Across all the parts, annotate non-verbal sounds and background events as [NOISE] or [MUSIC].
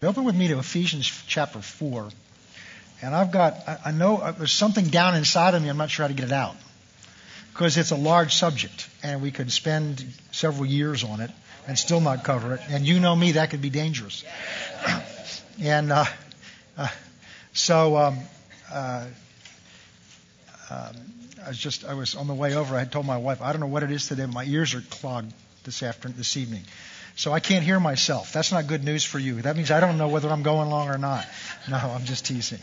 Open with me to Ephesians chapter 4. And I've got, I know uh, there's something down inside of me, I'm not sure how to get it out. Because it's a large subject, and we could spend several years on it and still not cover it. And you know me, that could be dangerous. [CLEARS THROAT] and uh, uh, so um, uh, um, I was just, I was on the way over, I had told my wife, I don't know what it is today, my ears are clogged this afternoon, this evening. So I can't hear myself. That's not good news for you. That means I don't know whether I'm going long or not. [LAUGHS] No, I'm just teasing.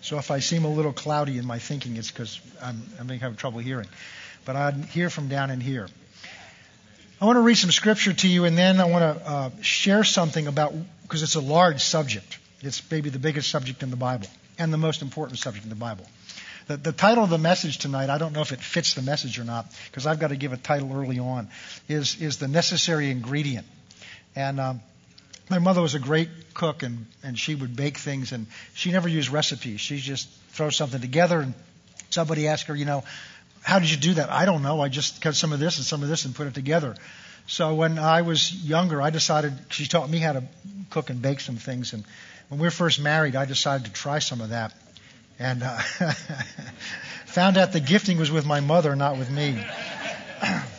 So if I seem a little cloudy in my thinking, it's because I'm, I'm having trouble hearing. But I hear from down in here. I want to read some scripture to you, and then I want to uh, share something about, because it's a large subject. It's maybe the biggest subject in the Bible, and the most important subject in the Bible. The, the title of the message tonight, I don't know if it fits the message or not, because I've got to give a title early on, is, is the necessary ingredient. And um, my mother was a great cook, and, and she would bake things, and she never used recipes. She just throw something together, and somebody asked her, you know, how did you do that? I don't know. I just cut some of this and some of this and put it together. So when I was younger, I decided she taught me how to cook and bake some things. And when we were first married, I decided to try some of that, and uh, [LAUGHS] found out the gifting was with my mother, not with me. [CLEARS THROAT]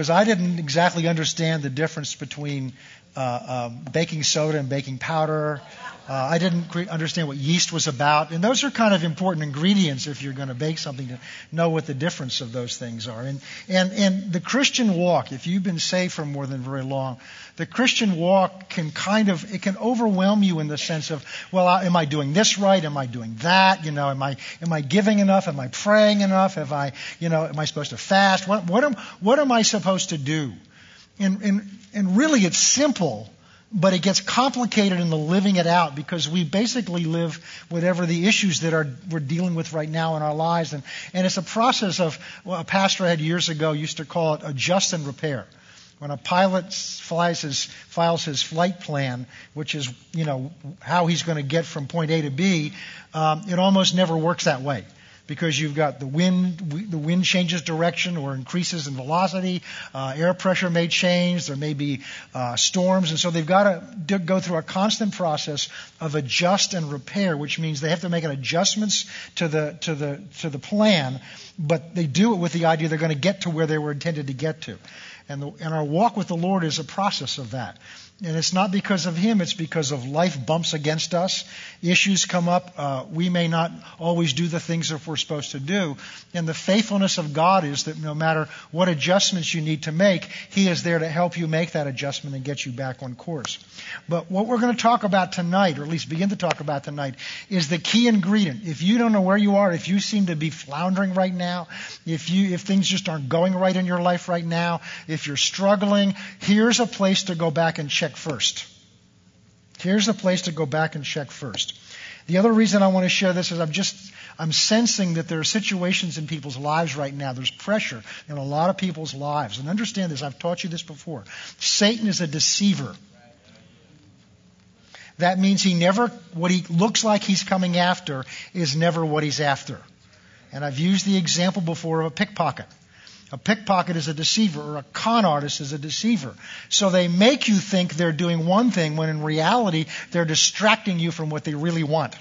because I didn't exactly understand the difference between uh, uh, baking soda and baking powder. Uh, I didn't understand what yeast was about. And those are kind of important ingredients if you're going to bake something to know what the difference of those things are. And, and, and the Christian walk, if you've been saved for more than very long, the Christian walk can kind of, it can overwhelm you in the sense of, well, am I doing this right? Am I doing that? You know, am I, am I giving enough? Am I praying enough? Have I, you know, am I supposed to fast? What, what am, what am I supposed to do? And, and, and really it's simple but it gets complicated in the living it out because we basically live whatever the issues that are we're dealing with right now in our lives. And, and it's a process of well, a pastor I had years ago used to call it adjust and repair. When a pilot flies his, files his flight plan, which is you know how he's going to get from point A to B, um, it almost never works that way because you've got the wind, the wind changes direction or increases in velocity, uh, air pressure may change, there may be uh, storms, and so they've got to go through a constant process of adjust and repair, which means they have to make adjustments to the to the to the plan, but they do it with the idea they're going to get to where they were intended to get to. And, the, and our walk with the Lord is a process of that. And it's not because of him, it's because of life bumps against us. Issues come up. Uh, we may not always do the things that we're supposed to do. And the faithfulness of God is that no matter what adjustments you need to make, He is there to help you make that adjustment and get you back on course. But what we're going to talk about tonight, or at least begin to talk about tonight, is the key ingredient. If you don't know where you are, if you seem to be floundering right now, if you, if things just aren't going right in your life right now, if you're struggling, here's a place to go back and check check first. Here's a place to go back and check first. The other reason I want to share this is I'm just I'm sensing that there are situations in people's lives right now. There's pressure in a lot of people's lives. And understand this, I've taught you this before. Satan is a deceiver. That means he never what he looks like he's coming after is never what he's after. And I've used the example before of a pickpocket. A pickpocket is a deceiver, or a con artist is a deceiver. So they make you think they're doing one thing when in reality they're distracting you from what they really want.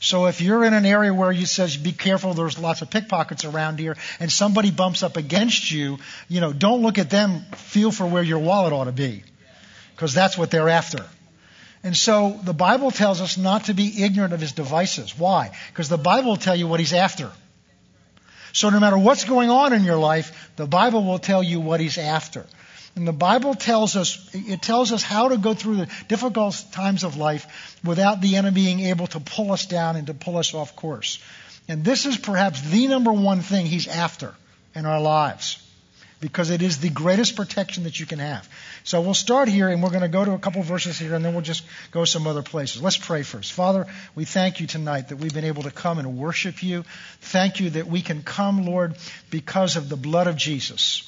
So if you're in an area where you says be careful, there's lots of pickpockets around here, and somebody bumps up against you, you know, don't look at them. Feel for where your wallet ought to be, because that's what they're after. And so the Bible tells us not to be ignorant of his devices. Why? Because the Bible will tell you what he's after. So no matter what's going on in your life, the Bible will tell you what he's after. And the Bible tells us, it tells us how to go through the difficult times of life without the enemy being able to pull us down and to pull us off course. And this is perhaps the number one thing he's after in our lives because it is the greatest protection that you can have. So we'll start here and we're going to go to a couple verses here and then we'll just go some other places. Let's pray first. Father, we thank you tonight that we've been able to come and worship you. Thank you that we can come, Lord, because of the blood of Jesus.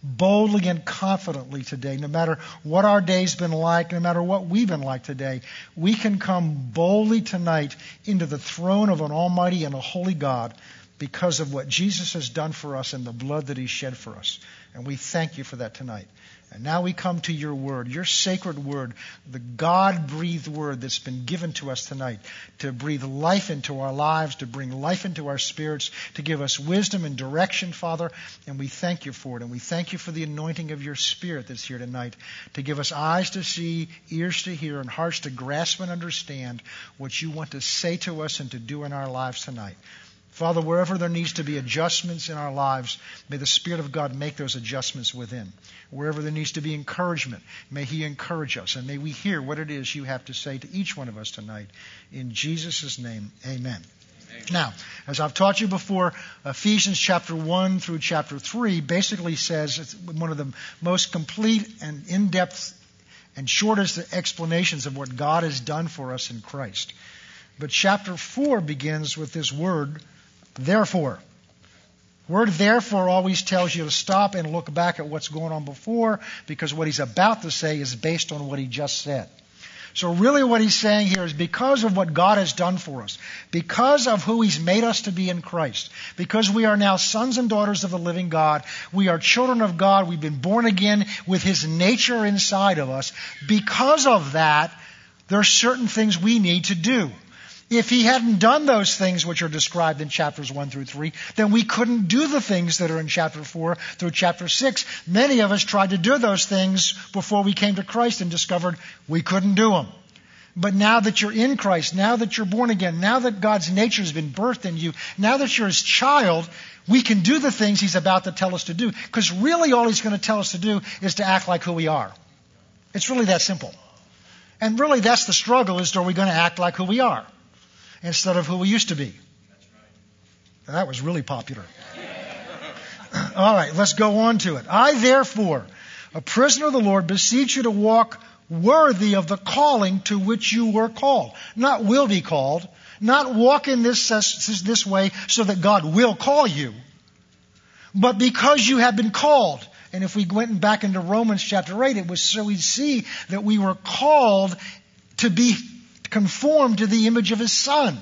Boldly and confidently today, no matter what our day's been like, no matter what we've been like today, we can come boldly tonight into the throne of an almighty and a holy God because of what Jesus has done for us and the blood that he shed for us. And we thank you for that tonight. And now we come to your word, your sacred word, the God breathed word that's been given to us tonight to breathe life into our lives, to bring life into our spirits, to give us wisdom and direction, Father. And we thank you for it. And we thank you for the anointing of your spirit that's here tonight to give us eyes to see, ears to hear, and hearts to grasp and understand what you want to say to us and to do in our lives tonight. Father, wherever there needs to be adjustments in our lives, may the Spirit of God make those adjustments within. Wherever there needs to be encouragement, may He encourage us. And may we hear what it is you have to say to each one of us tonight. In Jesus' name, amen. Now, as I've taught you before, Ephesians chapter 1 through chapter 3 basically says it's one of the most complete and in depth and shortest explanations of what God has done for us in Christ. But chapter 4 begins with this word Therefore. Word therefore always tells you to stop and look back at what's going on before because what he's about to say is based on what he just said. So really what he's saying here is because of what God has done for us, because of who he's made us to be in Christ, because we are now sons and daughters of the living God, we are children of God, we've been born again with his nature inside of us, because of that, there are certain things we need to do. If he hadn't done those things which are described in chapters 1 through 3, then we couldn't do the things that are in chapter 4 through chapter 6. Many of us tried to do those things before we came to Christ and discovered we couldn't do them. But now that you're in Christ, now that you're born again, now that God's nature has been birthed in you, now that you're his child, we can do the things he's about to tell us to do. Because really all he's going to tell us to do is to act like who we are. It's really that simple. And really that's the struggle is are we going to act like who we are? Instead of who we used to be. That was really popular. [LAUGHS] All right, let's go on to it. I, therefore, a prisoner of the Lord, beseech you to walk worthy of the calling to which you were called. Not will be called, not walk in this, this way so that God will call you, but because you have been called. And if we went back into Romans chapter 8, it was so we'd see that we were called to be conformed to the image of his son.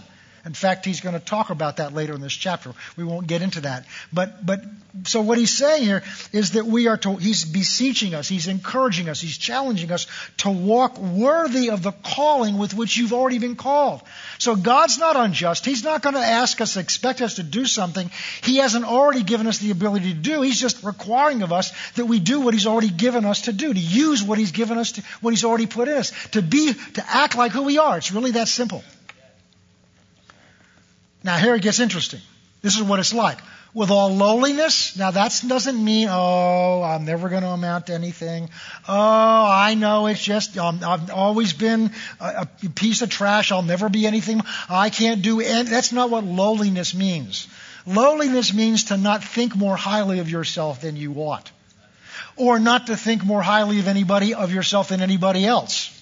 In fact, he's going to talk about that later in this chapter. We won't get into that. But, but, so what he's saying here is that we are to, he's beseeching us, he's encouraging us, he's challenging us to walk worthy of the calling with which you've already been called. So God's not unjust. He's not going to ask us, expect us to do something he hasn't already given us the ability to do. He's just requiring of us that we do what he's already given us to do, to use what he's given us to, what he's already put in us, to be, to act like who we are. It's really that simple. Now, here it gets interesting. This is what it's like. With all lowliness, now that doesn't mean, oh, I'm never going to amount to anything. Oh, I know it's just, um, I've always been a, a, piece of trash. I'll never be anything. I can't do any. That's not what lowliness means. Lowliness means to not think more highly of yourself than you ought. Or not to think more highly of anybody, of yourself than anybody else.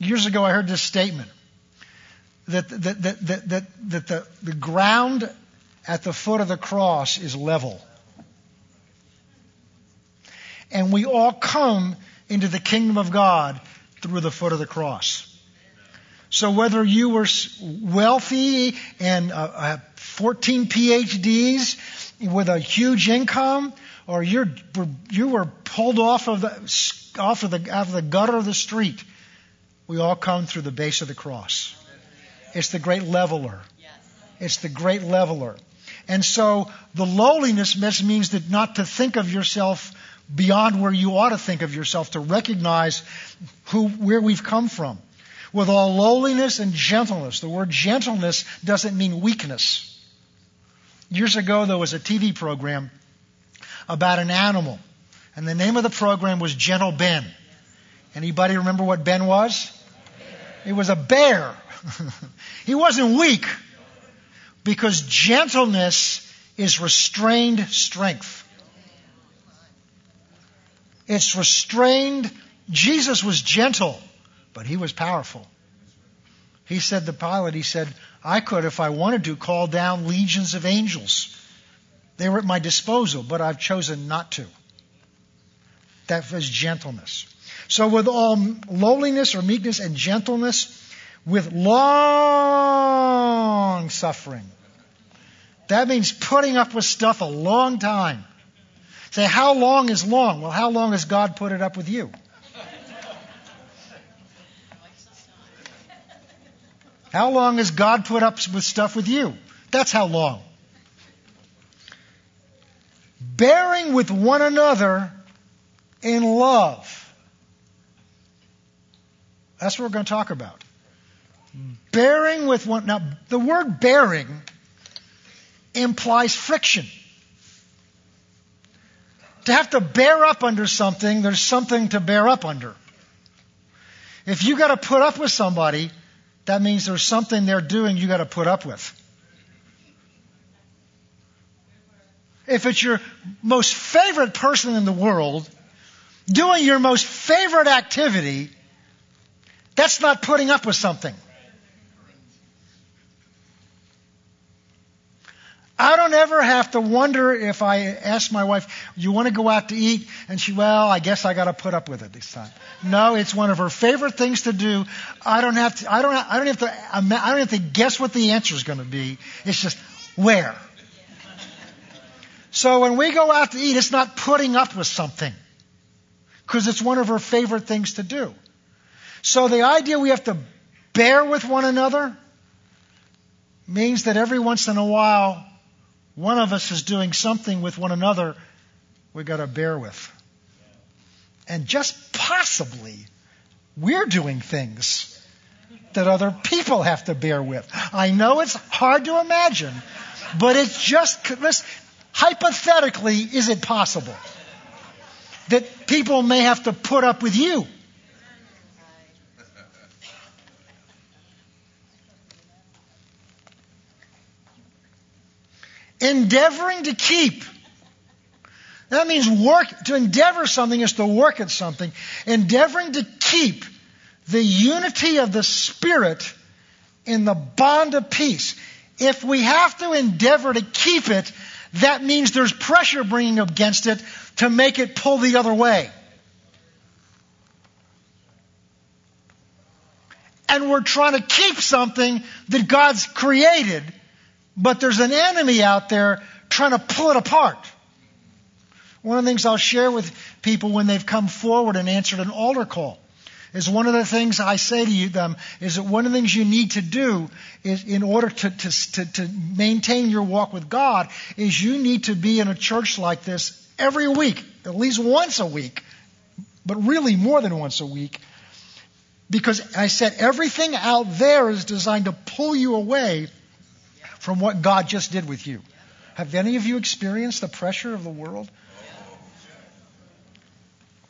Years ago, I heard this statement that, that, that, that, that, that the, the ground at the foot of the cross is level. And we all come into the kingdom of God through the foot of the cross. So whether you were wealthy and uh, uh, 14 PhDs with a huge income, or you're, you were pulled off of the off of the out of the gutter of the street, we all come through the base of the cross. It's the great leveler. It's the great leveler. And so the lowliness means that not to think of yourself beyond where you ought to think of yourself, to recognize who, where we've come from. With all lowliness and gentleness. The word gentleness doesn't mean weakness. Years ago, there was a TV program about an animal, and the name of the program was Gentle Ben. Anybody remember what Ben was? It was a bear. [LAUGHS] he wasn't weak because gentleness is restrained strength. It's restrained. Jesus was gentle, but he was powerful. He said, the Pilate, he said, I could, if I wanted to, call down legions of angels. They were at my disposal, but I've chosen not to. That was gentleness. So with all lowliness or meekness and gentleness, with long suffering. That means putting up with stuff a long time. Say, how long is long? Well, how long has God put it up with you? How long has God put up with stuff with you? That's how long. Bearing with one another in love. That's what we're going to talk about. Bearing with one. Now, the word bearing implies friction. To have to bear up under something, there's something to bear up under. If you got to put up with somebody, that means there's something they're doing you got to put up with. If it's your most favorite person in the world doing your most favorite activity, that's not putting up with something. I don't ever have to wonder if I ask my wife, "You want to go out to eat?" and she, "Well, I guess I got to put up with it this time." No, it's one of her favorite things to do. I don't have to. I don't. I don't have to. I don't have to guess what the answer is going to be. It's just where. So when we go out to eat, it's not putting up with something because it's one of her favorite things to do. So the idea we have to bear with one another means that every once in a while one of us is doing something with one another we've got to bear with. And just possibly, we're doing things that other people have to bear with. I know it's hard to imagine, but it's just, listen, hypothetically, is it possible that people may have to put up with you? Endeavoring to keep. That means work, to endeavor something is to work at something. Endeavoring to keep the unity of the Spirit in the bond of peace. If we have to endeavor to keep it, that means there's pressure bringing against it to make it pull the other way. And we're trying to keep something that God's created but there's an enemy out there trying to pull it apart. One of the things I'll share with people when they've come forward and answered an altar call is one of the things I say to you, them is that one of the things you need to do is in order to, to, to, to maintain your walk with God is you need to be in a church like this every week, at least once a week, but really more than once a week. Because I said everything out there is designed to pull you away from what God just did with you. Have any of you experienced the pressure of the world?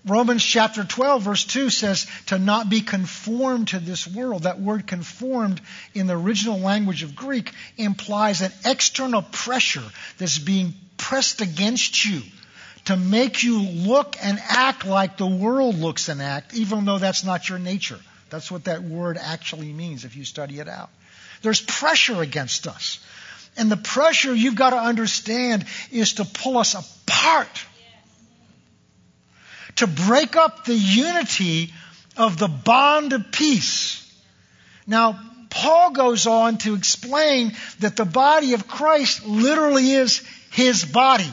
Romans chapter 12, verse 2 says to not be conformed to this world. That word conformed in the original language of Greek implies an external pressure that's being pressed against you to make you look and act like the world looks and act, even though that's not your nature. That's what that word actually means if you study it out. There's pressure against us. And the pressure you've got to understand is to pull us apart. To break up the unity of the bond of peace. Now, Paul goes on to explain that the body of Christ literally is his body.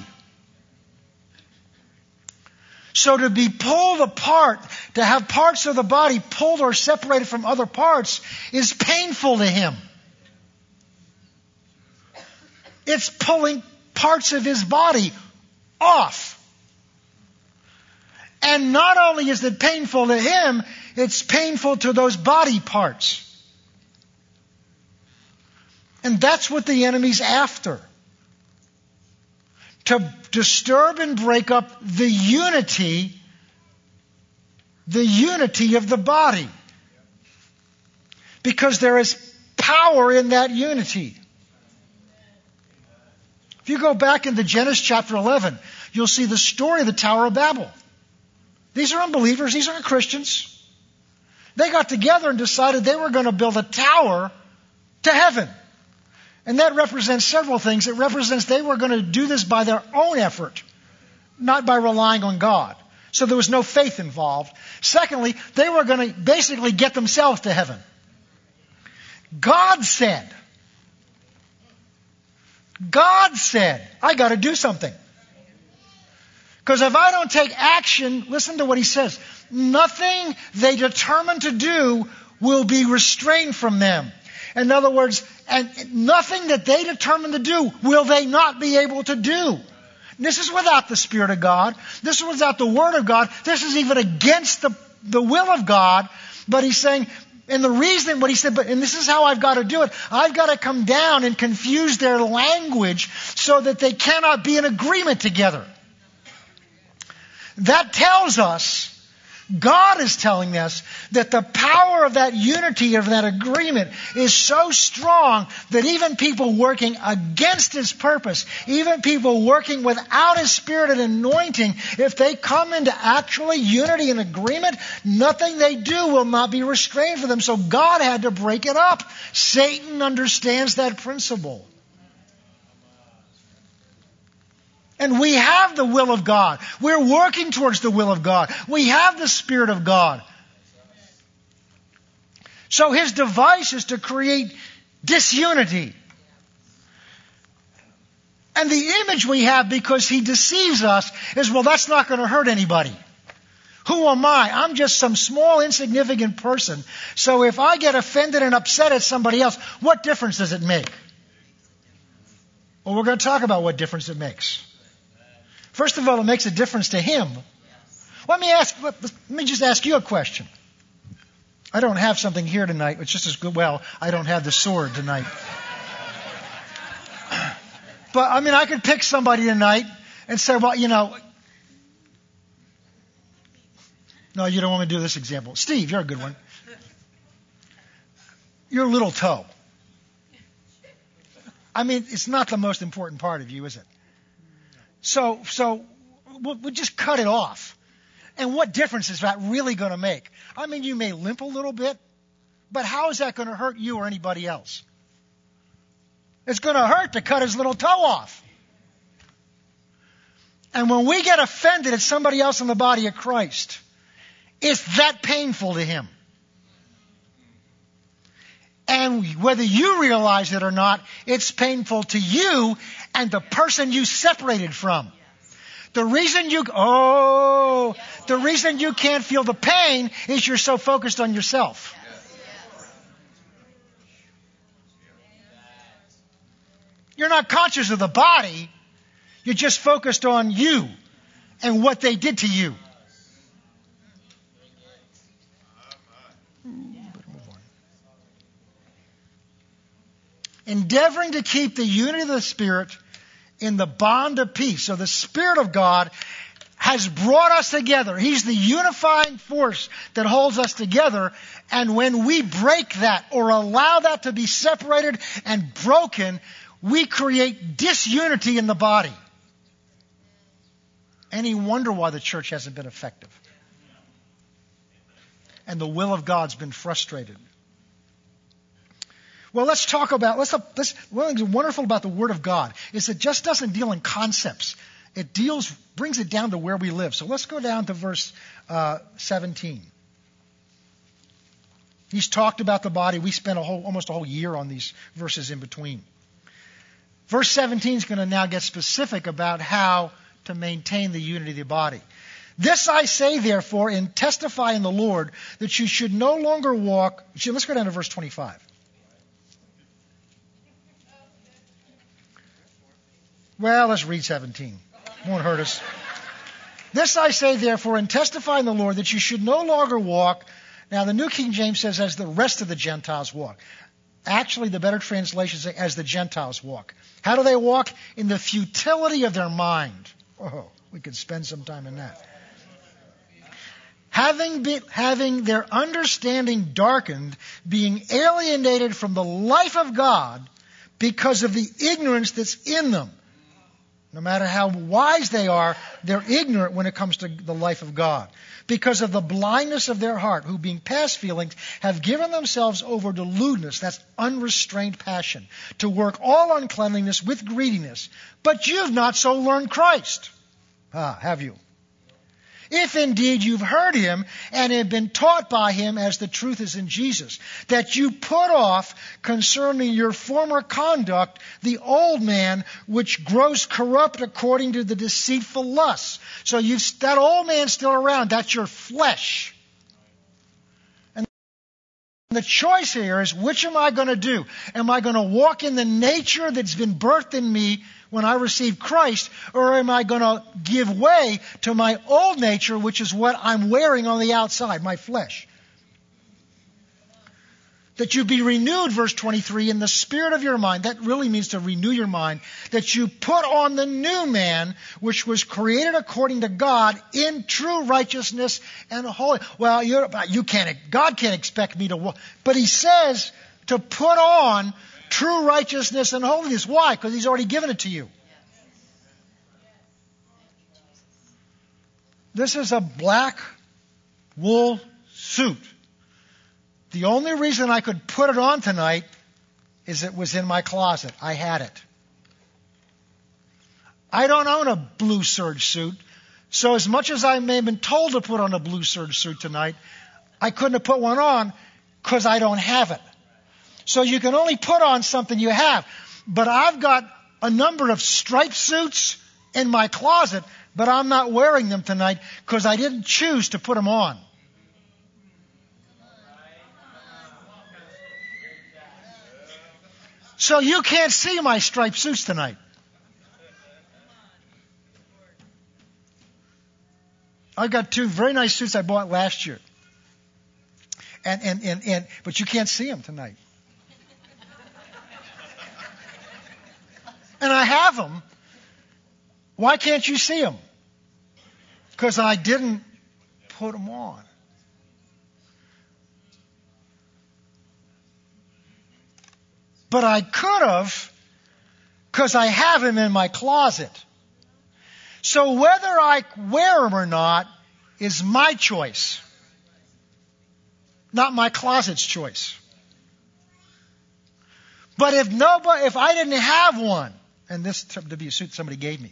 So to be pulled apart, to have parts of the body pulled or separated from other parts, is painful to him. It's pulling parts of his body off. And not only is it painful to him, it's painful to those body parts. And that's what the enemy's after. To disturb and break up the unity, the unity of the body. Because there is power in that unity. If you go back into Genesis chapter 11, you'll see the story of the Tower of Babel. These are unbelievers, these aren't Christians. They got together and decided they were going to build a tower to heaven. And that represents several things. It represents they were going to do this by their own effort, not by relying on God. So there was no faith involved. Secondly, they were going to basically get themselves to heaven. God said, God said, I got to do something. Because if I don't take action, listen to what he says. Nothing they determine to do will be restrained from them. In other words, and nothing that they determine to do will they not be able to do. This is without the Spirit of God. This is without the Word of God. This is even against the, the will of God. But he's saying, and the reason, what he said, but, and this is how I've got to do it. I've got to come down and confuse their language so that they cannot be in agreement together. That tells us God is telling us that the power of that unity, of that agreement, is so strong that even people working against His purpose, even people working without His Spirit and anointing, if they come into actually unity and agreement, nothing they do will not be restrained for them. So God had to break it up. Satan understands that principle. And we have the will of God. We're working towards the will of God. We have the Spirit of God. So his device is to create disunity. And the image we have because he deceives us is, well, that's not going to hurt anybody. Who am I? I'm just some small, insignificant person. So if I get offended and upset at somebody else, what difference does it make? Well, we're going to talk about what difference it makes. First of all, it makes a difference to him. Let me ask, let me just ask you a question. I don't have something here tonight. It's just as good. Well, I don't have the sword tonight. [CLEARS THROAT] But I mean, I could pick somebody tonight and say, well, you know, no, you don't want me to do this example. Steve, you're a good one. Your little toe. I mean, it's not the most important part of you, is it? So, so we'll, we'll just cut it off. And what difference is that really going to make? I mean, you may limp a little bit, but how is that going to hurt you or anybody else? It's going to hurt to cut his little toe off. And when we get offended at somebody else in the body of Christ, it's that painful to him. And whether you realize it or not, it's painful to you and the person you separated from. The reason you, oh, the reason you can't feel the pain is you're so focused on yourself. You're not conscious of the body. You're just focused on you and what they did to you. Endeavoring to keep the unity of the Spirit in the bond of peace. So the Spirit of God has brought us together. He's the unifying force that holds us together. And when we break that or allow that to be separated and broken, we create disunity in the body. Any wonder why the church hasn't been effective? And the will of God's been frustrated. Well, let's talk about, let's, let's, one wonderful about the Word of God is it just doesn't deal in concepts. It deals, brings it down to where we live. So let's go down to verse uh, 17. He's talked about the body. We spent a whole, almost a whole year on these verses in between. Verse 17 is going to now get specific about how to maintain the unity of the body. This I say, therefore, and testify in the Lord that you should no longer walk. Let's go down to verse 25. Well, let's read 17. Won't hurt us. This I say, therefore, and testify in the Lord that you should no longer walk. Now, the New King James says, as the rest of the Gentiles walk. Actually, the better translation says, as the Gentiles walk. How do they walk? In the futility of their mind. Oh, we could spend some time in that. Having, been, having their understanding darkened, being alienated from the life of God because of the ignorance that's in them no matter how wise they are, they're ignorant when it comes to the life of God. Because of the blindness of their heart, who being past feelings have given themselves over to lewdness, that's unrestrained passion, to work all uncleanliness with greediness. But you've not so learned Christ. Ah, have you? If indeed you've heard him and have been taught by him as the truth is in Jesus, that you put off concerning your former conduct the old man which grows corrupt according to the deceitful lusts. So you've, that old man's still around. That's your flesh. And the choice here is which am I going to do? Am I going to walk in the nature that's been birthed in me when I receive Christ, or am I going to give way to my old nature, which is what I'm wearing on the outside, my flesh? That you be renewed, verse 23, in the spirit of your mind. That really means to renew your mind. That you put on the new man, which was created according to God in true righteousness and holy. Well, you can't, God can't expect me to. But he says to put on true righteousness and holiness. Why? Because He's already given it to you. This is a black wool suit. The only reason I could put it on tonight is it was in my closet. I had it. I don't own a blue serge suit. So as much as I may have been told to put on a blue serge suit tonight, I couldn't have put one on because I don't have it. So you can only put on something you have. But I've got a number of striped suits in my closet, but I'm not wearing them tonight because I didn't choose to put them on. So you can't see my striped suits tonight. I've got two very nice suits I bought last year. And, and, and, and, but you can't see them tonight. and I have them. Why can't you see them? Because I didn't put them on. But I could have because I have them in my closet. So whether I wear them or not is my choice, not my closet's choice. But if nobody, if I didn't have one, and this to be a suit somebody gave me.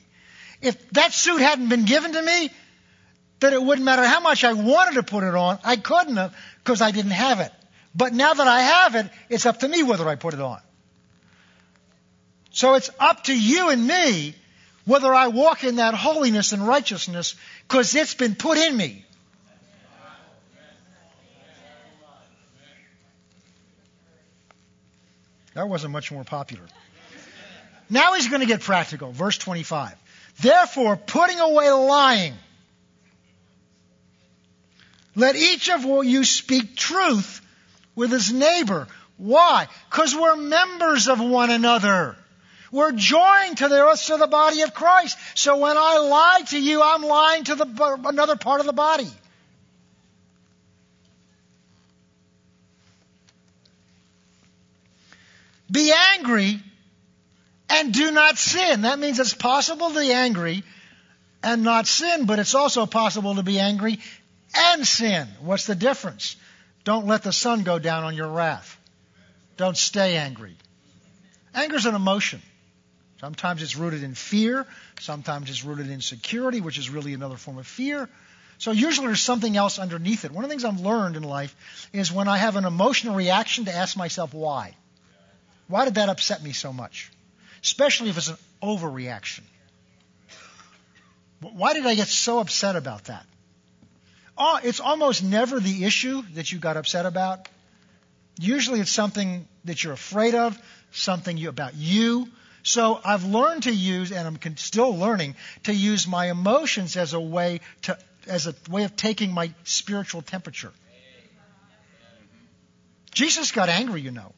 If that suit hadn't been given to me, then it wouldn't matter how much I wanted to put it on. I couldn't have because I didn't have it. But now that I have it, it's up to me whether I put it on. So it's up to you and me whether I walk in that holiness and righteousness because it's been put in me. That wasn't much more popular. Now he's going to get practical. Verse 25. Therefore, putting away lying, let each of you speak truth with his neighbor. Why? Because we're members of one another. We're joined to the of the body of Christ. So when I lie to you, I'm lying to the, another part of the body. Be angry and do not sin. That means it's possible to be angry and not sin, but it's also possible to be angry and sin. What's the difference? Don't let the sun go down on your wrath. Don't stay angry. Anger is an emotion. Sometimes it's rooted in fear. Sometimes it's rooted in security, which is really another form of fear. So usually there's something else underneath it. One of the things I've learned in life is when I have an emotional reaction to ask myself why. Why did that upset me so much? Especially if it's an overreaction. Why did I get so upset about that? Oh, it's almost never the issue that you got upset about. Usually it's something that you're afraid of, something you, about you. So I've learned to use, and I'm still learning, to use my emotions as a way to, as a way of taking my spiritual temperature. Jesus got angry, you know.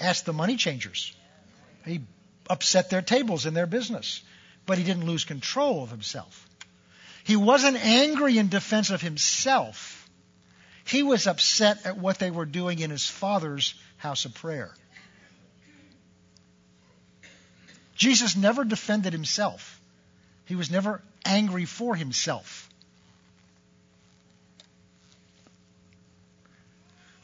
Ask the money changers. He upset their tables in their business, but he didn't lose control of himself. He wasn't angry in defense of himself. He was upset at what they were doing in his father's house of prayer. Jesus never defended himself. He was never angry for himself.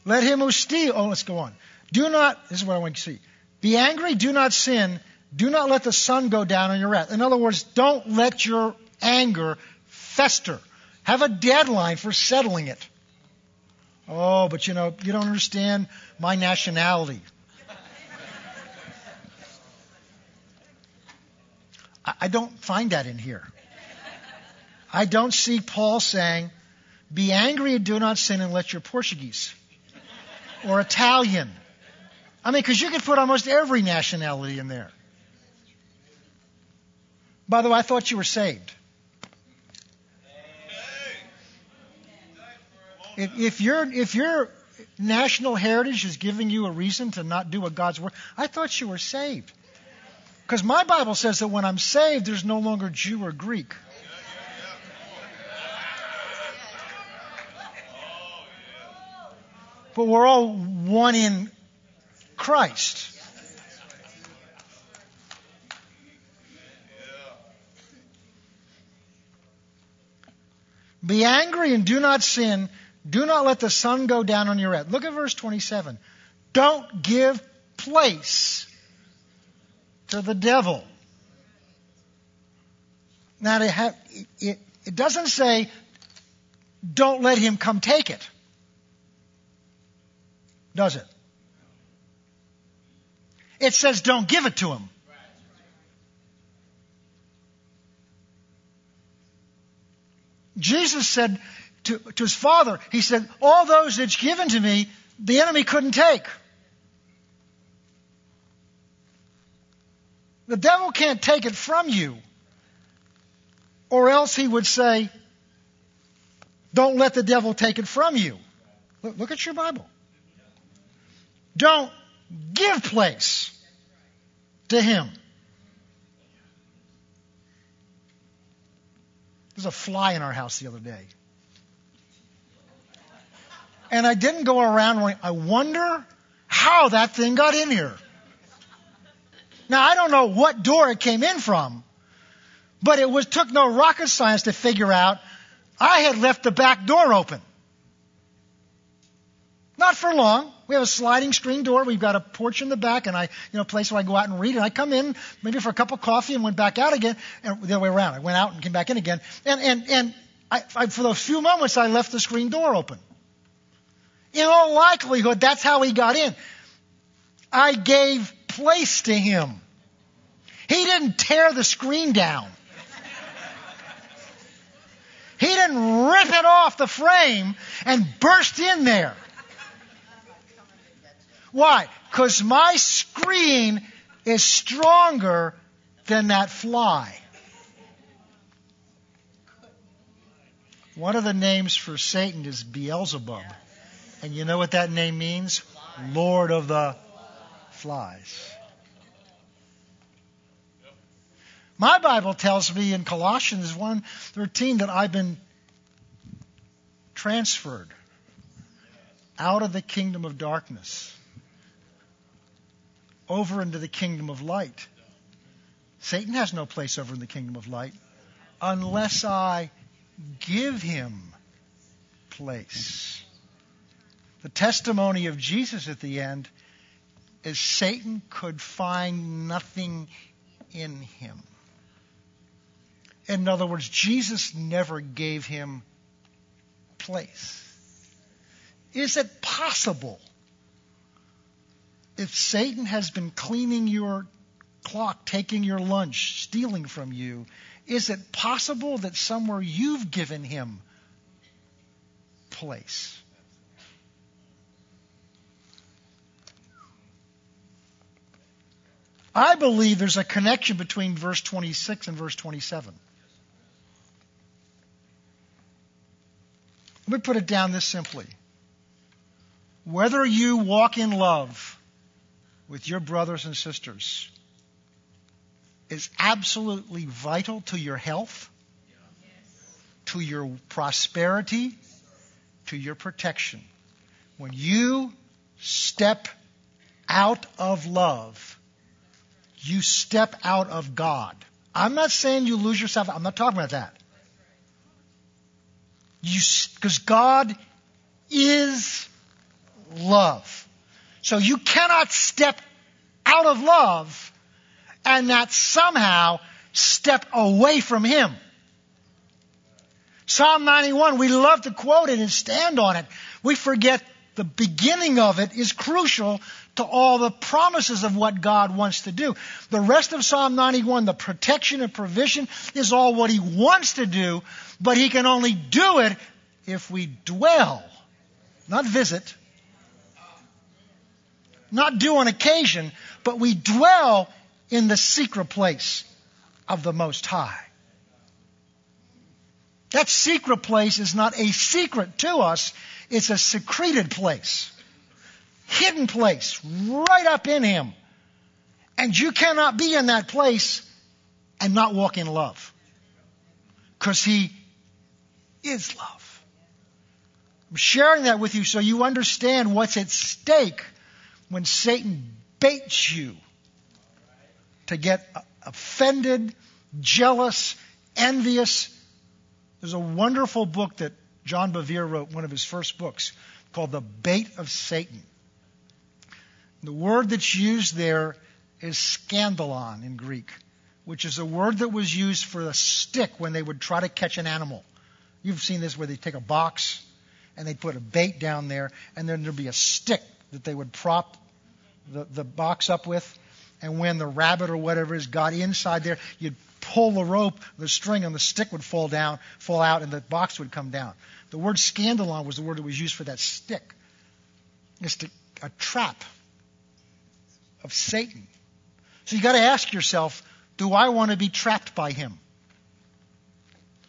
Let him who steal. Oh, let's go on. Do not. This is what I want to see. Be angry, do not sin. Do not let the sun go down on your wrath. In other words, don't let your anger fester. Have a deadline for settling it. Oh, but you know, you don't understand my nationality. I don't find that in here. I don't see Paul saying, be angry and do not sin unless you're Portuguese or Italian. I mean, because you can put almost every nationality in there. By the way, I thought you were saved. If, if, your if your national heritage is giving you a reason to not do what God's word, I thought you were saved. Because my Bible says that when I'm saved, there's no longer Jew or Greek. But we're all one in Christ. Be angry and do not sin. Do not let the sun go down on your wrath. Look at verse 27. Don't give place to the devil. Now, it, it, it doesn't say, don't let him come take it. Does it? It says, don't give it to him. Jesus said to, to his father, He said, All those that's given to me, the enemy couldn't take. The devil can't take it from you. Or else he would say, Don't let the devil take it from you. Look, look at your Bible. Don't give place to him. There's a fly in our house the other day. And I didn't go around going, I wonder how that thing got in here. Now I don't know what door it came in from, but it was took no rocket science to figure out I had left the back door open. Not for long. We have a sliding screen door. We've got a porch in the back and I, you know, a place where I go out and read. And I come in maybe for a cup of coffee and went back out again and the other way around. I went out and came back in again. And, and, and I, I, for those few moments I left the screen door open. In all likelihood, that's how he got in. I gave place to him. He didn't tear the screen down. He didn't rip it off the frame and burst in there. Why? Because my screen is stronger than that fly. One of the names for Satan is Beelzebub. And you know what that name means? Lord of the flies. My Bible tells me in Colossians 1:13 that I've been transferred out of the kingdom of darkness over into the kingdom of light. Satan has no place over in the kingdom of light unless I give him place. The testimony of Jesus at the end is Satan could find nothing in him. In other words, Jesus never gave him place. Is it possible if Satan has been cleaning your clock, taking your lunch, stealing from you, is it possible that somewhere you've given him place? I believe there's a connection between verse 26 and verse 27. Let me put it down this simply. Whether you walk in love with your brothers and sisters is absolutely vital to your health, to your prosperity, to your protection. When you step out of love, you step out of God. I'm not saying you lose yourself. I'm not talking about that. Because God is love. So you cannot step out of love and not somehow step away from Him. Psalm 91, we love to quote it and stand on it. We forget the beginning of it is crucial to all the promises of what God wants to do. The rest of Psalm 91, the protection and provision, is all what He wants to do, but He can only do it if we dwell, not visit, not do on occasion, but we dwell in the secret place of the Most High. That secret place is not a secret to us, it's a secreted place, hidden place, right up in Him. And you cannot be in that place and not walk in love. Because He is love. I'm sharing that with you so you understand what's at stake when Satan baits you to get offended, jealous, envious. There's a wonderful book that John Bevere wrote, one of his first books, called The Bait of Satan. The word that's used there is scandalon in Greek, which is a word that was used for a stick when they would try to catch an animal. You've seen this where they take a box and they'd put a bait down there, and then there'd be a stick that they would prop the, the box up with. And when the rabbit or whatever is got inside there, you'd pull the rope, the string, and the stick would fall down, fall out, and the box would come down. The word scandalon was the word that was used for that stick. It's a trap of Satan. So you got to ask yourself, do I want to be trapped by him?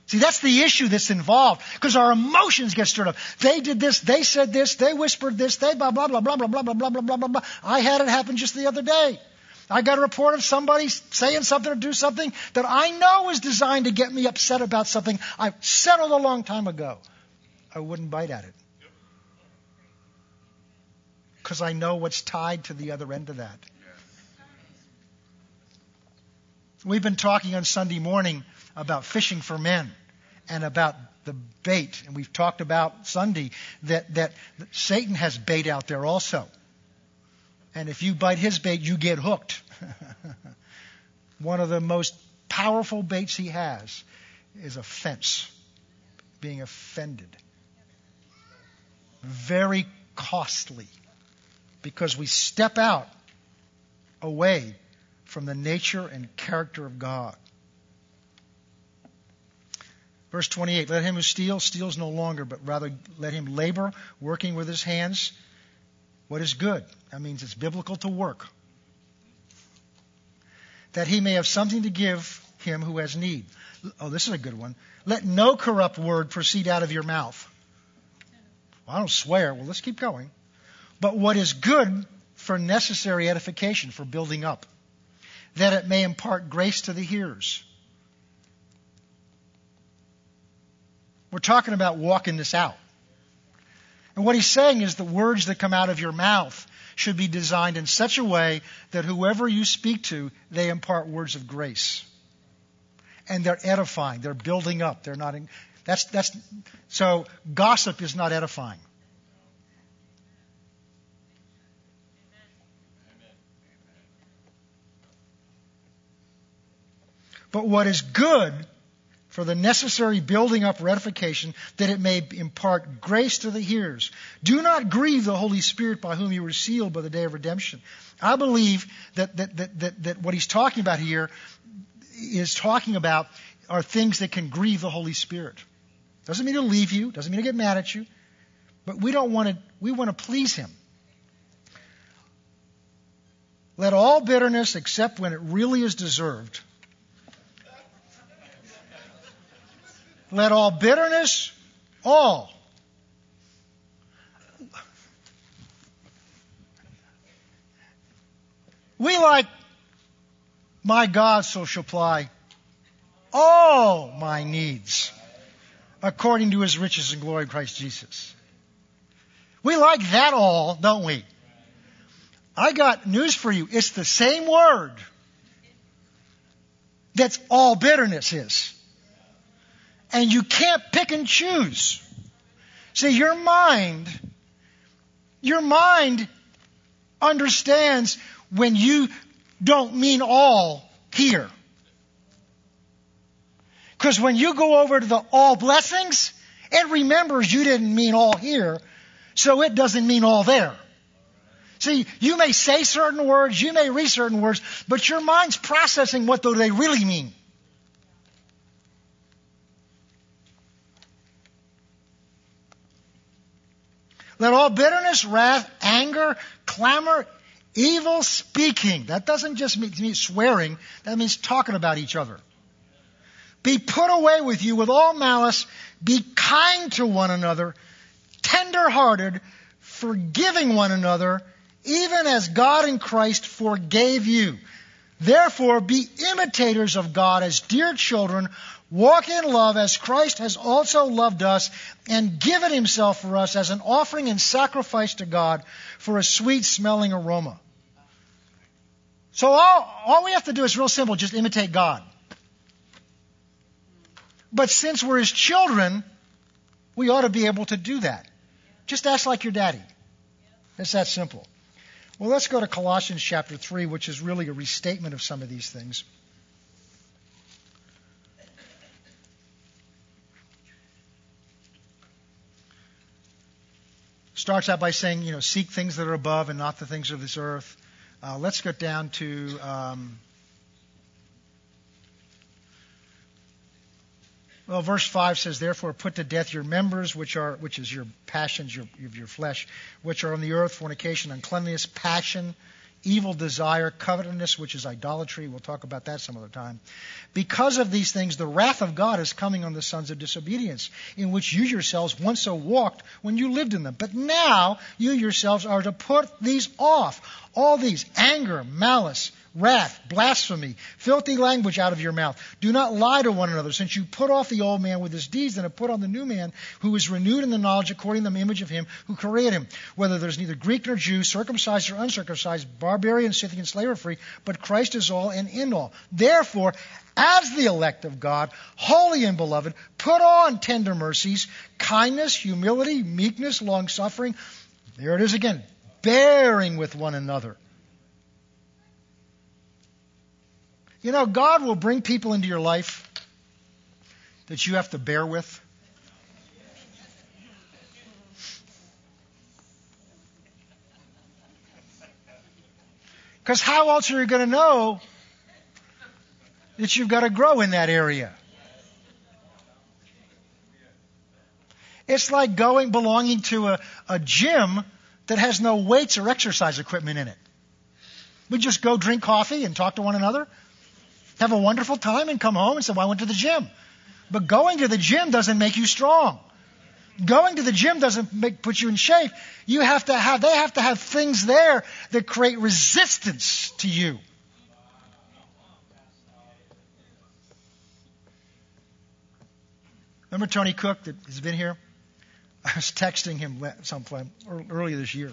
See, that's the issue that's involved because our emotions get stirred up. They did this, they said this, they whispered this, they blah, blah, blah, blah, blah, blah, blah, blah, blah, blah, blah. I had it happen just the other day. I got a report of somebody saying something or do something that I know is designed to get me upset about something I settled a long time ago. I wouldn't bite at it. Because I know what's tied to the other end of that. We've been talking on Sunday morning about fishing for men and about the bait. And we've talked about Sunday that, that Satan has bait out there also. And if you bite his bait, you get hooked. [LAUGHS] One of the most powerful baits he has is offense, being offended. Very costly because we step out away from the nature and character of God. Verse 28 Let him who steals, steals no longer, but rather let him labor, working with his hands what is good. That means it's biblical to work. That he may have something to give him who has need. Oh, this is a good one. Let no corrupt word proceed out of your mouth. Well, I don't swear. Well, let's keep going. But what is good for necessary edification, for building up, that it may impart grace to the hearers. We're talking about walking this out. And what he's saying is the words that come out of your mouth should be designed in such a way that whoever you speak to, they impart words of grace. And they're edifying, they're building up, they're not in, that's that's so gossip is not edifying. But what is good for the necessary building up ratification, that it may impart grace to the hearers. Do not grieve the Holy Spirit by whom you were sealed by the day of redemption. I believe that, that, that, that, that what he's talking about here is talking about are things that can grieve the Holy Spirit. Doesn't mean to leave you, doesn't mean to get mad at you, but we don't want to, we want to please him. Let all bitterness, except when it really is deserved, Let all bitterness, all. We like, my God shall supply all my needs according to his riches and glory in Christ Jesus. We like that all, don't we? I got news for you. It's the same word that's all bitterness is and you can't pick and choose. See, your mind, your mind understands when you don't mean all here. Because when you go over to the all blessings, it remembers you didn't mean all here, so it doesn't mean all there. See, you may say certain words, you may read certain words, but your mind's processing what do they really mean. Let all bitterness, wrath, anger, clamor, evil speaking. That doesn't just mean swearing, that means talking about each other. Be put away with you with all malice. Be kind to one another, tender hearted, forgiving one another, even as God in Christ forgave you. Therefore, be imitators of God as dear children. Walk in love as Christ has also loved us and given himself for us as an offering and sacrifice to God for a sweet smelling aroma. So all, all we have to do is real simple, just imitate God. But since we're his children, we ought to be able to do that. Just act like your daddy. It's that simple. Well, let's go to Colossians chapter 3, which is really a restatement of some of these things. Starts out by saying, you know, seek things that are above and not the things of this earth. Uh, let's get down to um, Well, verse 5 says, Therefore put to death your members, which are which is your passions your, your flesh, which are on the earth, fornication, uncleanness, passion, evil desire, covetousness, which is idolatry. We'll talk about that some other time. Because of these things, the wrath of God is coming on the sons of disobedience, in which you yourselves once so walked when you lived in them. But now you yourselves are to put these off. All these anger, malice, wrath, blasphemy, filthy language out of your mouth. Do not lie to one another, since you put off the old man with his deeds and have put on the new man, who is renewed in the knowledge according to the image of him who created him. Whether there's neither Greek nor Jew, circumcised or uncircumcised, barbarian, Scythian, slave or free, but Christ is all and in all. Therefore, as the elect of God, holy and beloved, put on tender mercies, kindness, humility, meekness, long suffering. There it is again, bearing with one another You know, God will bring people into your life that you have to bear with. Because how else are you going to know that you've got to grow in that area? It's like going, belonging to a, a gym that has no weights or exercise equipment in it. We just go drink coffee and talk to one another have a wonderful time and come home and say, well, I went to the gym. But going to the gym doesn't make you strong. Going to the gym doesn't make, put you in shape. You have to have, they have to have things there that create resistance to you. Remember Tony Cooke that has been here? I was texting him sometime earlier this year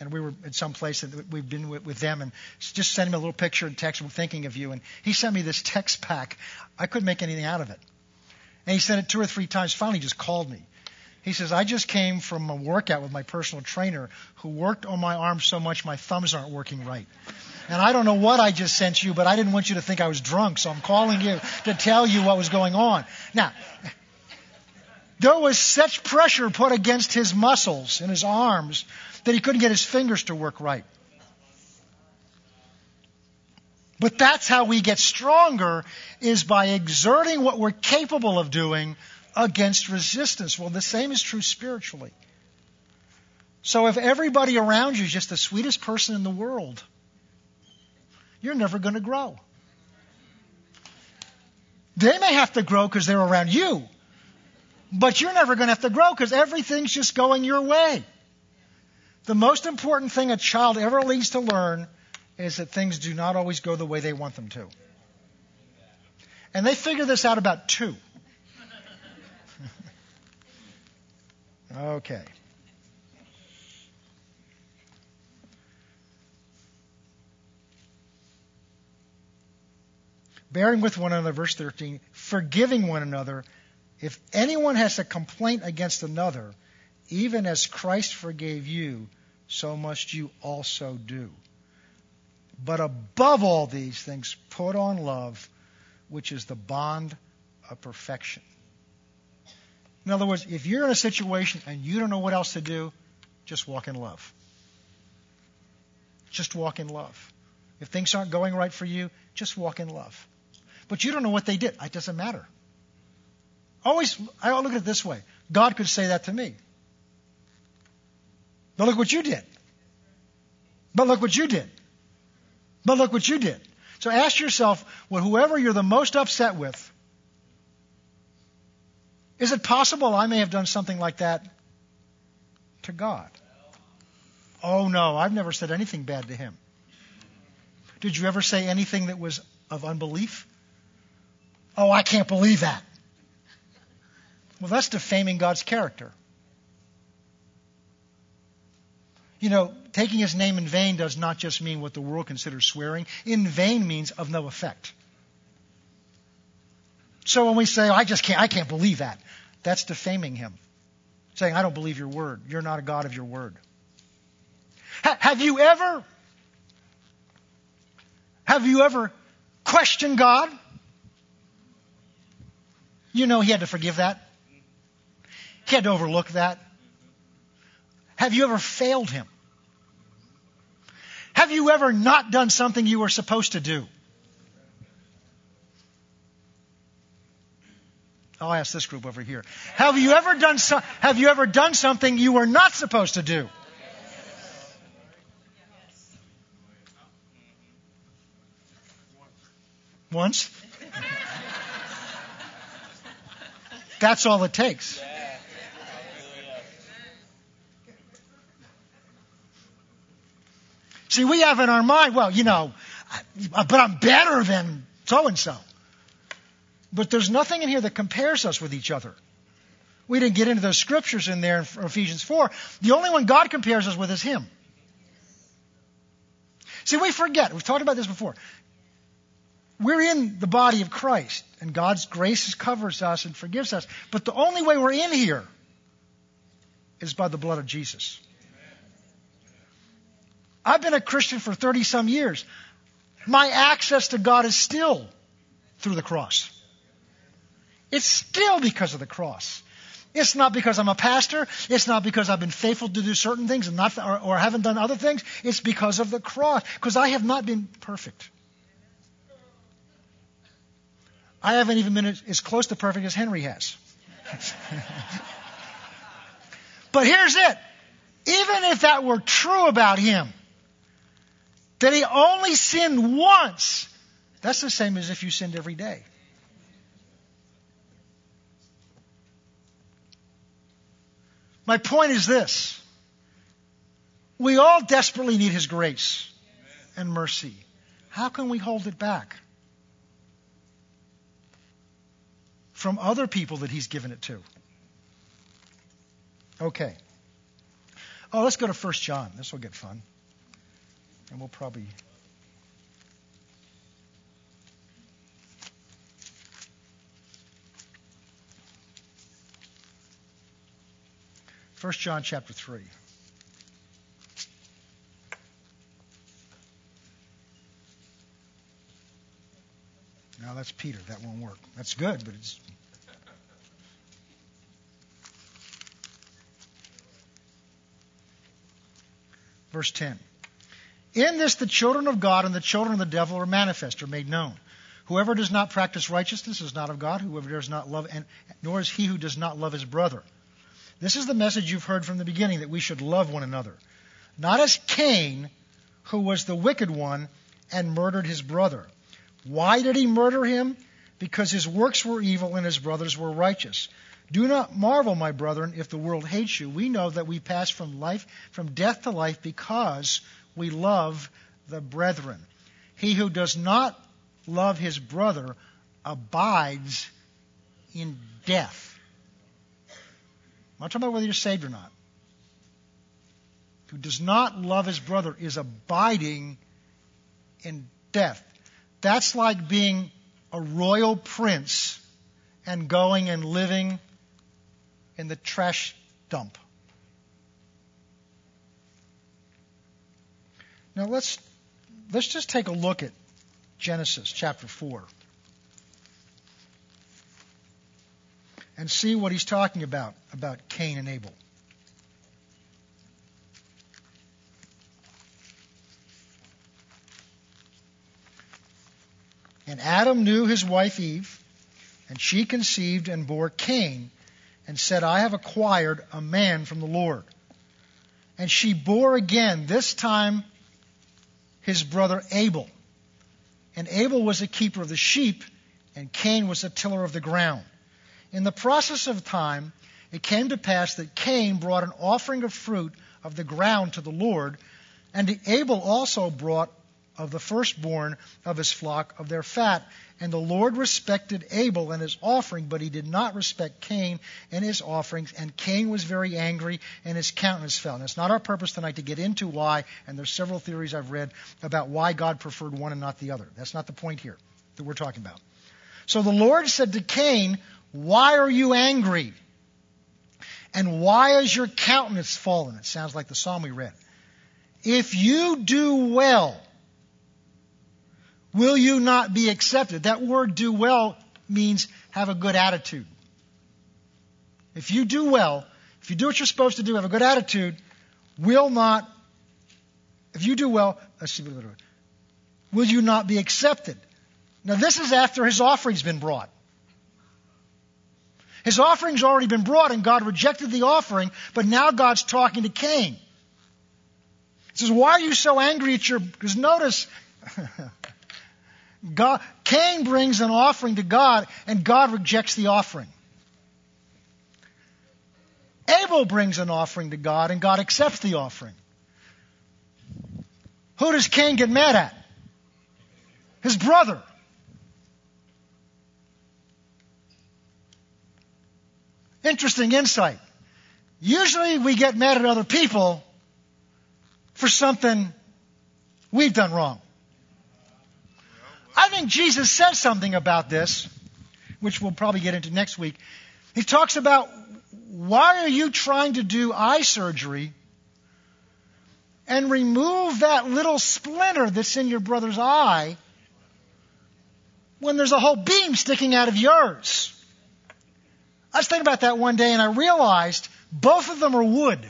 and we were at some place that we've been with, with them, and just sent him a little picture and text, we're thinking of you. And he sent me this text pack. I couldn't make anything out of it. And he sent it two or three times. Finally, just called me. He says, I just came from a workout with my personal trainer who worked on my arms so much my thumbs aren't working right. And I don't know what I just sent you, but I didn't want you to think I was drunk, so I'm calling you to tell you what was going on. Now, there was such pressure put against his muscles in his arms that he couldn't get his fingers to work right. But that's how we get stronger is by exerting what we're capable of doing against resistance. Well, the same is true spiritually. So if everybody around you is just the sweetest person in the world, you're never going to grow. They may have to grow because they're around you, but you're never going to have to grow because everything's just going your way. The most important thing a child ever needs to learn is that things do not always go the way they want them to. And they figure this out about two. [LAUGHS] okay. Bearing with one another, verse 13, forgiving one another. If anyone has a complaint against another, even as Christ forgave you, so must you also do. But above all these things, put on love, which is the bond of perfection. In other words, if you're in a situation and you don't know what else to do, just walk in love. Just walk in love. If things aren't going right for you, just walk in love. But you don't know what they did. It doesn't matter. Always, I look at it this way God could say that to me. But look what you did. But look what you did. But look what you did. So ask yourself, well, whoever you're the most upset with, is it possible I may have done something like that to God? Oh no, I've never said anything bad to him. Did you ever say anything that was of unbelief? Oh, I can't believe that. Well, that's defaming God's character. You know, taking his name in vain does not just mean what the world considers swearing. In vain means of no effect. So when we say, I just can't, I can't believe that, that's defaming him. Saying, I don't believe your word. You're not a God of your word. Ha- have you ever, have you ever questioned God? You know he had to forgive that. He had to overlook that. Have you ever failed him? Have you ever not done something you were supposed to do? I'll ask this group over here. Have you ever done so, have you ever done something you were not supposed to do? Once? That's all it takes. See, we have in our mind, well, you know, but I'm better than so and so. But there's nothing in here that compares us with each other. We didn't get into those scriptures in there in Ephesians 4. The only one God compares us with is Him. See, we forget. We've talked about this before. We're in the body of Christ, and God's grace covers us and forgives us. But the only way we're in here is by the blood of Jesus. I've been a Christian for 30 some years. My access to God is still through the cross. It's still because of the cross. It's not because I'm a pastor. It's not because I've been faithful to do certain things and not, or, or haven't done other things. It's because of the cross. Because I have not been perfect. I haven't even been as close to perfect as Henry has. [LAUGHS] but here's it. Even if that were true about him, that he only sinned once, that's the same as if you sinned every day. My point is this we all desperately need his grace and mercy. How can we hold it back from other people that he's given it to? Okay. Oh, let's go to 1 John. This will get fun and we'll probably First John chapter 3. Now that's Peter. That won't work. That's good, but it's. Verse 10. In this, the children of God and the children of the devil are manifest or made known. Whoever does not practice righteousness is not of God. Whoever does not love, and nor is he who does not love his brother. This is the message you've heard from the beginning that we should love one another. Not as Cain, who was the wicked one and murdered his brother. Why did he murder him? Because his works were evil and his brothers were righteous. Do not marvel, my brethren, if the world hates you. We know that we pass from life, from death to life because we love the brethren. He who does not love his brother abides in death. I'm not talking about whether you're saved or not. Who does not love his brother is abiding in death. That's like being a royal prince and going and living in the trash dump. Now let's let's just take a look at Genesis chapter 4. and see what he's talking about, about Cain and Abel. And Adam knew his wife Eve, and she conceived and bore Cain, and said, I have acquired a man from the Lord. And she bore again, this time his brother Abel. And Abel was a keeper of the sheep, and Cain was a tiller of the ground. In the process of time, it came to pass that Cain brought an offering of fruit of the ground to the Lord, and Abel also brought of the firstborn of his flock of their fat. And the Lord respected Abel and his offering, but he did not respect Cain and his offerings. And Cain was very angry, and his countenance fell. And it's not our purpose tonight to get into why, and there's several theories I've read about why God preferred one and not the other. That's not the point here that we're talking about. So the Lord said to Cain, Why are you angry? And why is your countenance fallen? It sounds like the psalm we read. If you do well, will you not be accepted? That word do well means have a good attitude. If you do well, if you do what you're supposed to do, have a good attitude, will not, if you do well, let's see, will you not be accepted? Now, this is after his offering's been brought. His offering's already been brought, and God rejected the offering, but now God's talking to Cain. He says, Why are you so angry at your. Because notice, [LAUGHS] God, Cain brings an offering to God, and God rejects the offering. Abel brings an offering to God, and God accepts the offering. Who does Cain get mad at? His brother. Interesting insight. Usually we get mad at other people for something we've done wrong. I think Jesus says something about this, which we'll probably get into next week. He talks about why are you trying to do eye surgery and remove that little splinter that's in your brother's eye when there's a whole beam sticking out of yours? I was thinking about that one day and I realized both of them are wood.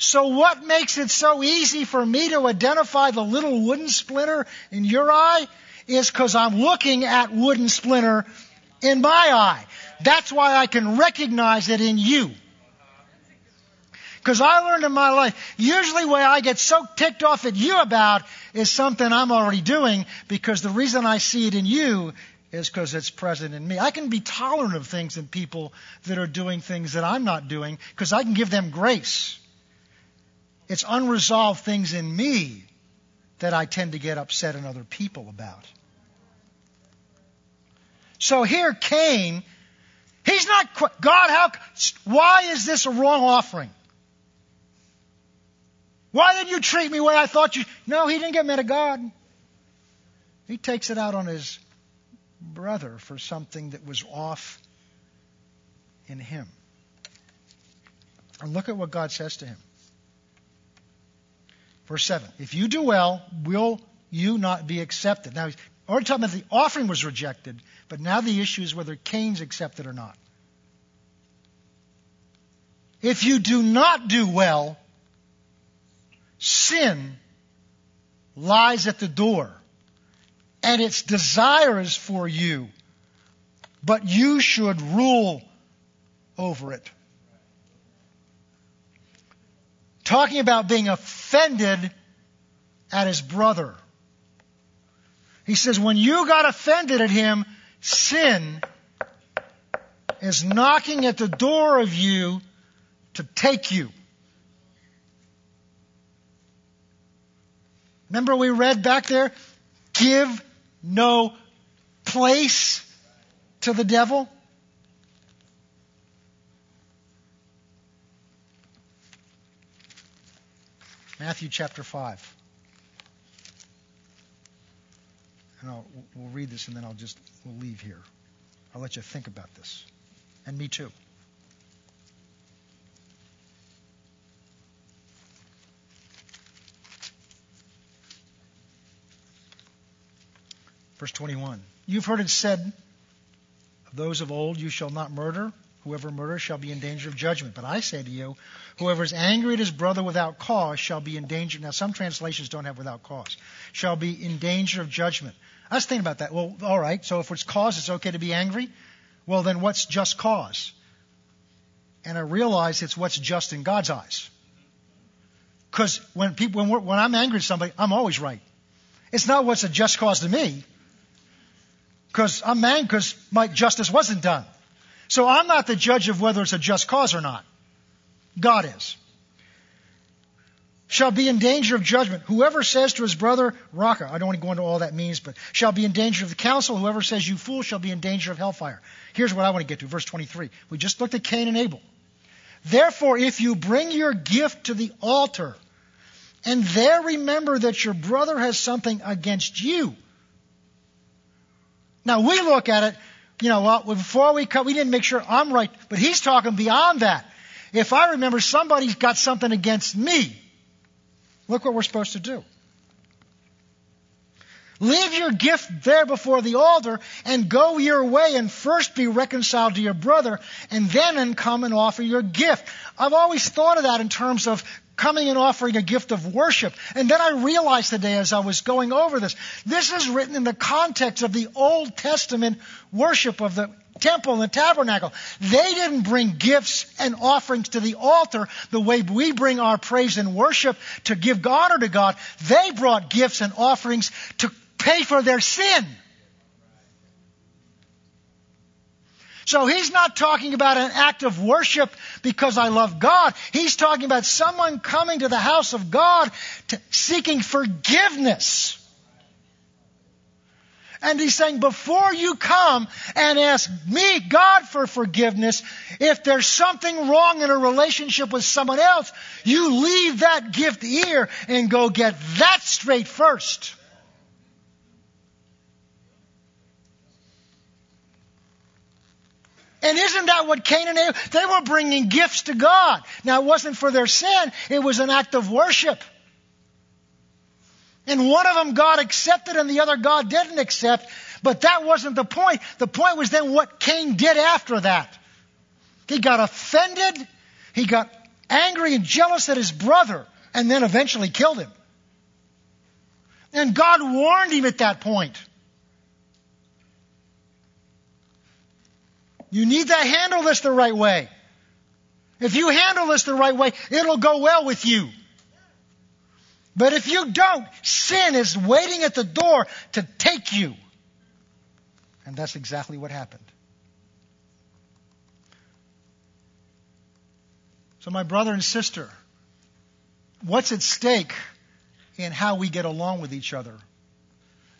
So what makes it so easy for me to identify the little wooden splinter in your eye is because I'm looking at wooden splinter in my eye. That's why I can recognize it in you. Because I learned in my life, usually what I get so ticked off at you about is something I'm already doing because the reason I see it in you is because it's present in me. I can be tolerant of things in people that are doing things that I'm not doing because I can give them grace. It's unresolved things in me that I tend to get upset in other people about. So here, Cain, he's not, God, how, why is this a wrong offering? Why did you treat me the way I thought you? No, he didn't get mad at God. He takes it out on his brother for something that was off in him. And look at what God says to him. Verse 7 If you do well, will you not be accepted? Now, already talking about the offering was rejected, but now the issue is whether Cain's accepted or not. If you do not do well, sin lies at the door and its desires for you, but you should rule over it. Talking about being offended at his brother. He says, when you got offended at him, sin is knocking at the door of you to take you. Remember we read back there? Give no place to the devil? Matthew chapter 5. And I'll, we'll read this and then I'll just we'll leave here. I'll let you think about this. And me too. Verse 21. You've heard it said of those of old, you shall not murder. Whoever murders shall be in danger of judgment. But I say to you, whoever is angry at his brother without cause shall be in danger. Now, some translations don't have without cause. Shall be in danger of judgment. I was thinking about that. Well, all right. So if it's cause, it's okay to be angry. Well, then what's just cause? And I realize it's what's just in God's eyes. Because when people, when, when I'm angry at somebody, I'm always right. It's not what's a just cause to me. Because I'm mad because my justice wasn't done. So I'm not the judge of whether it's a just cause or not. God is. Shall be in danger of judgment. Whoever says to his brother, Raca, I don't want to go into all that means, but shall be in danger of the council. Whoever says you fool shall be in danger of hellfire. Here's what I want to get to, verse 23. We just looked at Cain and Abel. Therefore, if you bring your gift to the altar, and there remember that your brother has something against you, now we look at it, you know, well, before we cut, we didn't make sure I'm right, but he's talking beyond that. If I remember somebody's got something against me, look what we're supposed to do. Leave your gift there before the altar and go your way and first be reconciled to your brother and then come and offer your gift. I've always thought of that in terms of coming and offering a gift of worship. And then I realized today as I was going over this, this is written in the context of the Old Testament worship of the temple and the tabernacle. They didn't bring gifts and offerings to the altar the way we bring our praise and worship to give honor to God. They brought gifts and offerings to pay for their sin. So he's not talking about an act of worship because I love God. He's talking about someone coming to the house of God to, seeking forgiveness. And he's saying, before you come and ask me, God, for forgiveness, if there's something wrong in a relationship with someone else, you leave that gift here and go get that straight first. And isn't that what Cain and Abel, they were bringing gifts to God. Now it wasn't for their sin, it was an act of worship. And one of them God accepted and the other God didn't accept, but that wasn't the point. The point was then what Cain did after that. He got offended, he got angry and jealous at his brother, and then eventually killed him. And God warned him at that point. You need to handle this the right way. If you handle this the right way, it'll go well with you. But if you don't, sin is waiting at the door to take you. And that's exactly what happened. So, my brother and sister, what's at stake in how we get along with each other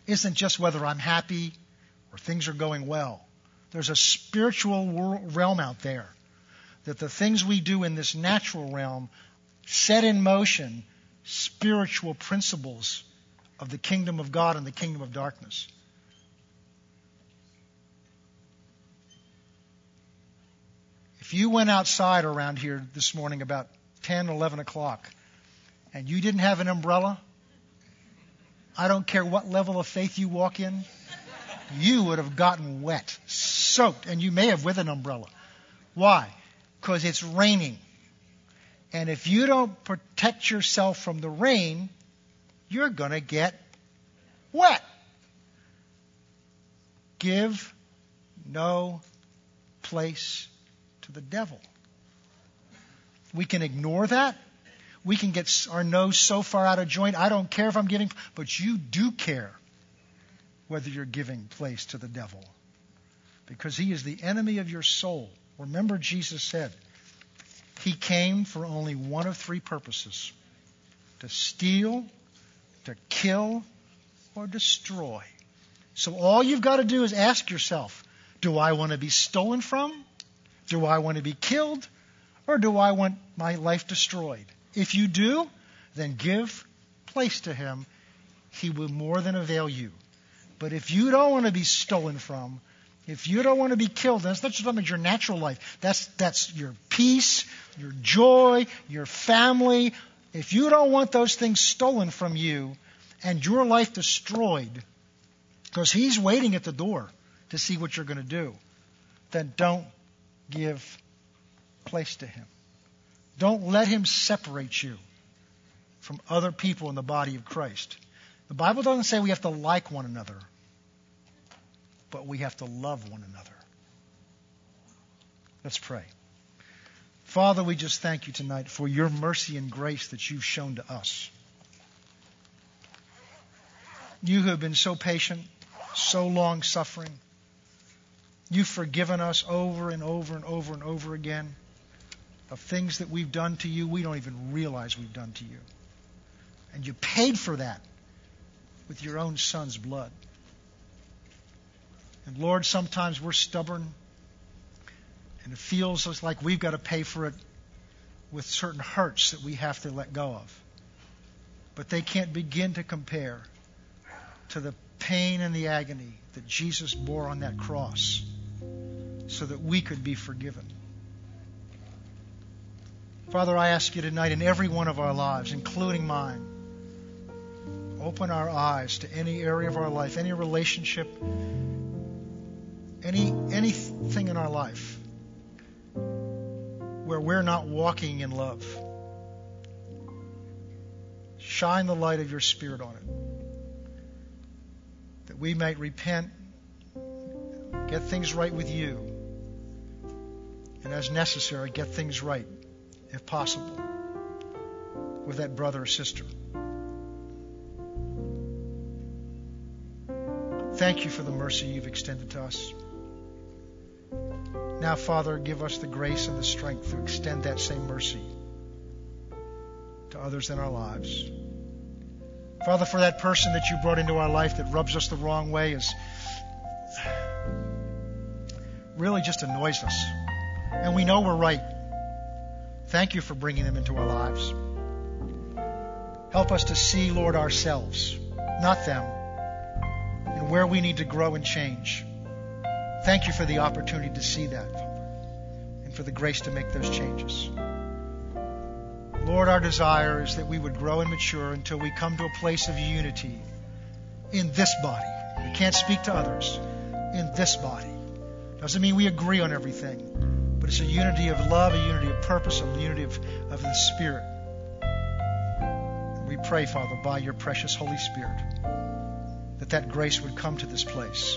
isn't just whether I'm happy or things are going well. There's a spiritual realm out there that the things we do in this natural realm set in motion spiritual principles of the kingdom of God and the kingdom of darkness. If you went outside around here this morning about 10, 11 o'clock, and you didn't have an umbrella, I don't care what level of faith you walk in, you would have gotten wet, soaked, and you may have with an umbrella. Why? Because it's raining. And if you don't protect yourself from the rain, you're going to get wet. Give no place to the devil. We can ignore that. We can get our nose so far out of joint. I don't care if I'm giving, but you do care whether you're giving place to the devil. Because he is the enemy of your soul. Remember, Jesus said, He came for only one of three purposes to steal, to kill, or destroy. So all you've got to do is ask yourself do I want to be stolen from? Do I want to be killed? Or do I want my life destroyed? If you do, then give place to him. He will more than avail you. But if you don't want to be stolen from, if you don't want to be killed, that's not just about your natural life. That's, that's your peace, your joy, your family. If you don't want those things stolen from you and your life destroyed, because he's waiting at the door to see what you're going to do. then don't give place to him. Don't let him separate you from other people in the body of Christ. The Bible doesn't say we have to like one another, but we have to love one another. Let's pray. Father, we just thank you tonight for your mercy and grace that you've shown to us. You have been so patient, so long suffering. You've forgiven us over and over and over and over again of things that we've done to you we don't even realize we've done to you. And you paid for that with your own son's blood. And Lord, sometimes we're stubborn and it feels like we've got to pay for it with certain hurts that we have to let go of. But they can't begin to compare to the pain and the agony that Jesus bore on that cross so that we could be forgiven. Father, I ask you tonight in every one of our lives, including mine, open our eyes to any area of our life, any relationship, any anything in our life where we're not walking in love. Shine the light of your Spirit on it. That we might repent, get things right with you, and as necessary, get things right if possible, with that brother or sister. Thank you for the mercy you've extended to us. Now, Father, give us the grace and the strength to extend that same mercy to others in our lives. Father, for that person that you brought into our life that rubs us the wrong way is really just annoys us. And we know we're right. Thank you for bringing them into our lives. Help us to see, Lord, ourselves, not them, and where we need to grow and change. Thank you for the opportunity to see that, Father, and for the grace to make those changes. Lord, our desire is that we would grow and mature until we come to a place of unity in this body. We can't speak to others in this body. Doesn't mean we agree on everything. But it's a unity of love, a unity of purpose, a unity of, of the Spirit. And we pray, Father, by your precious Holy Spirit, that that grace would come to this place.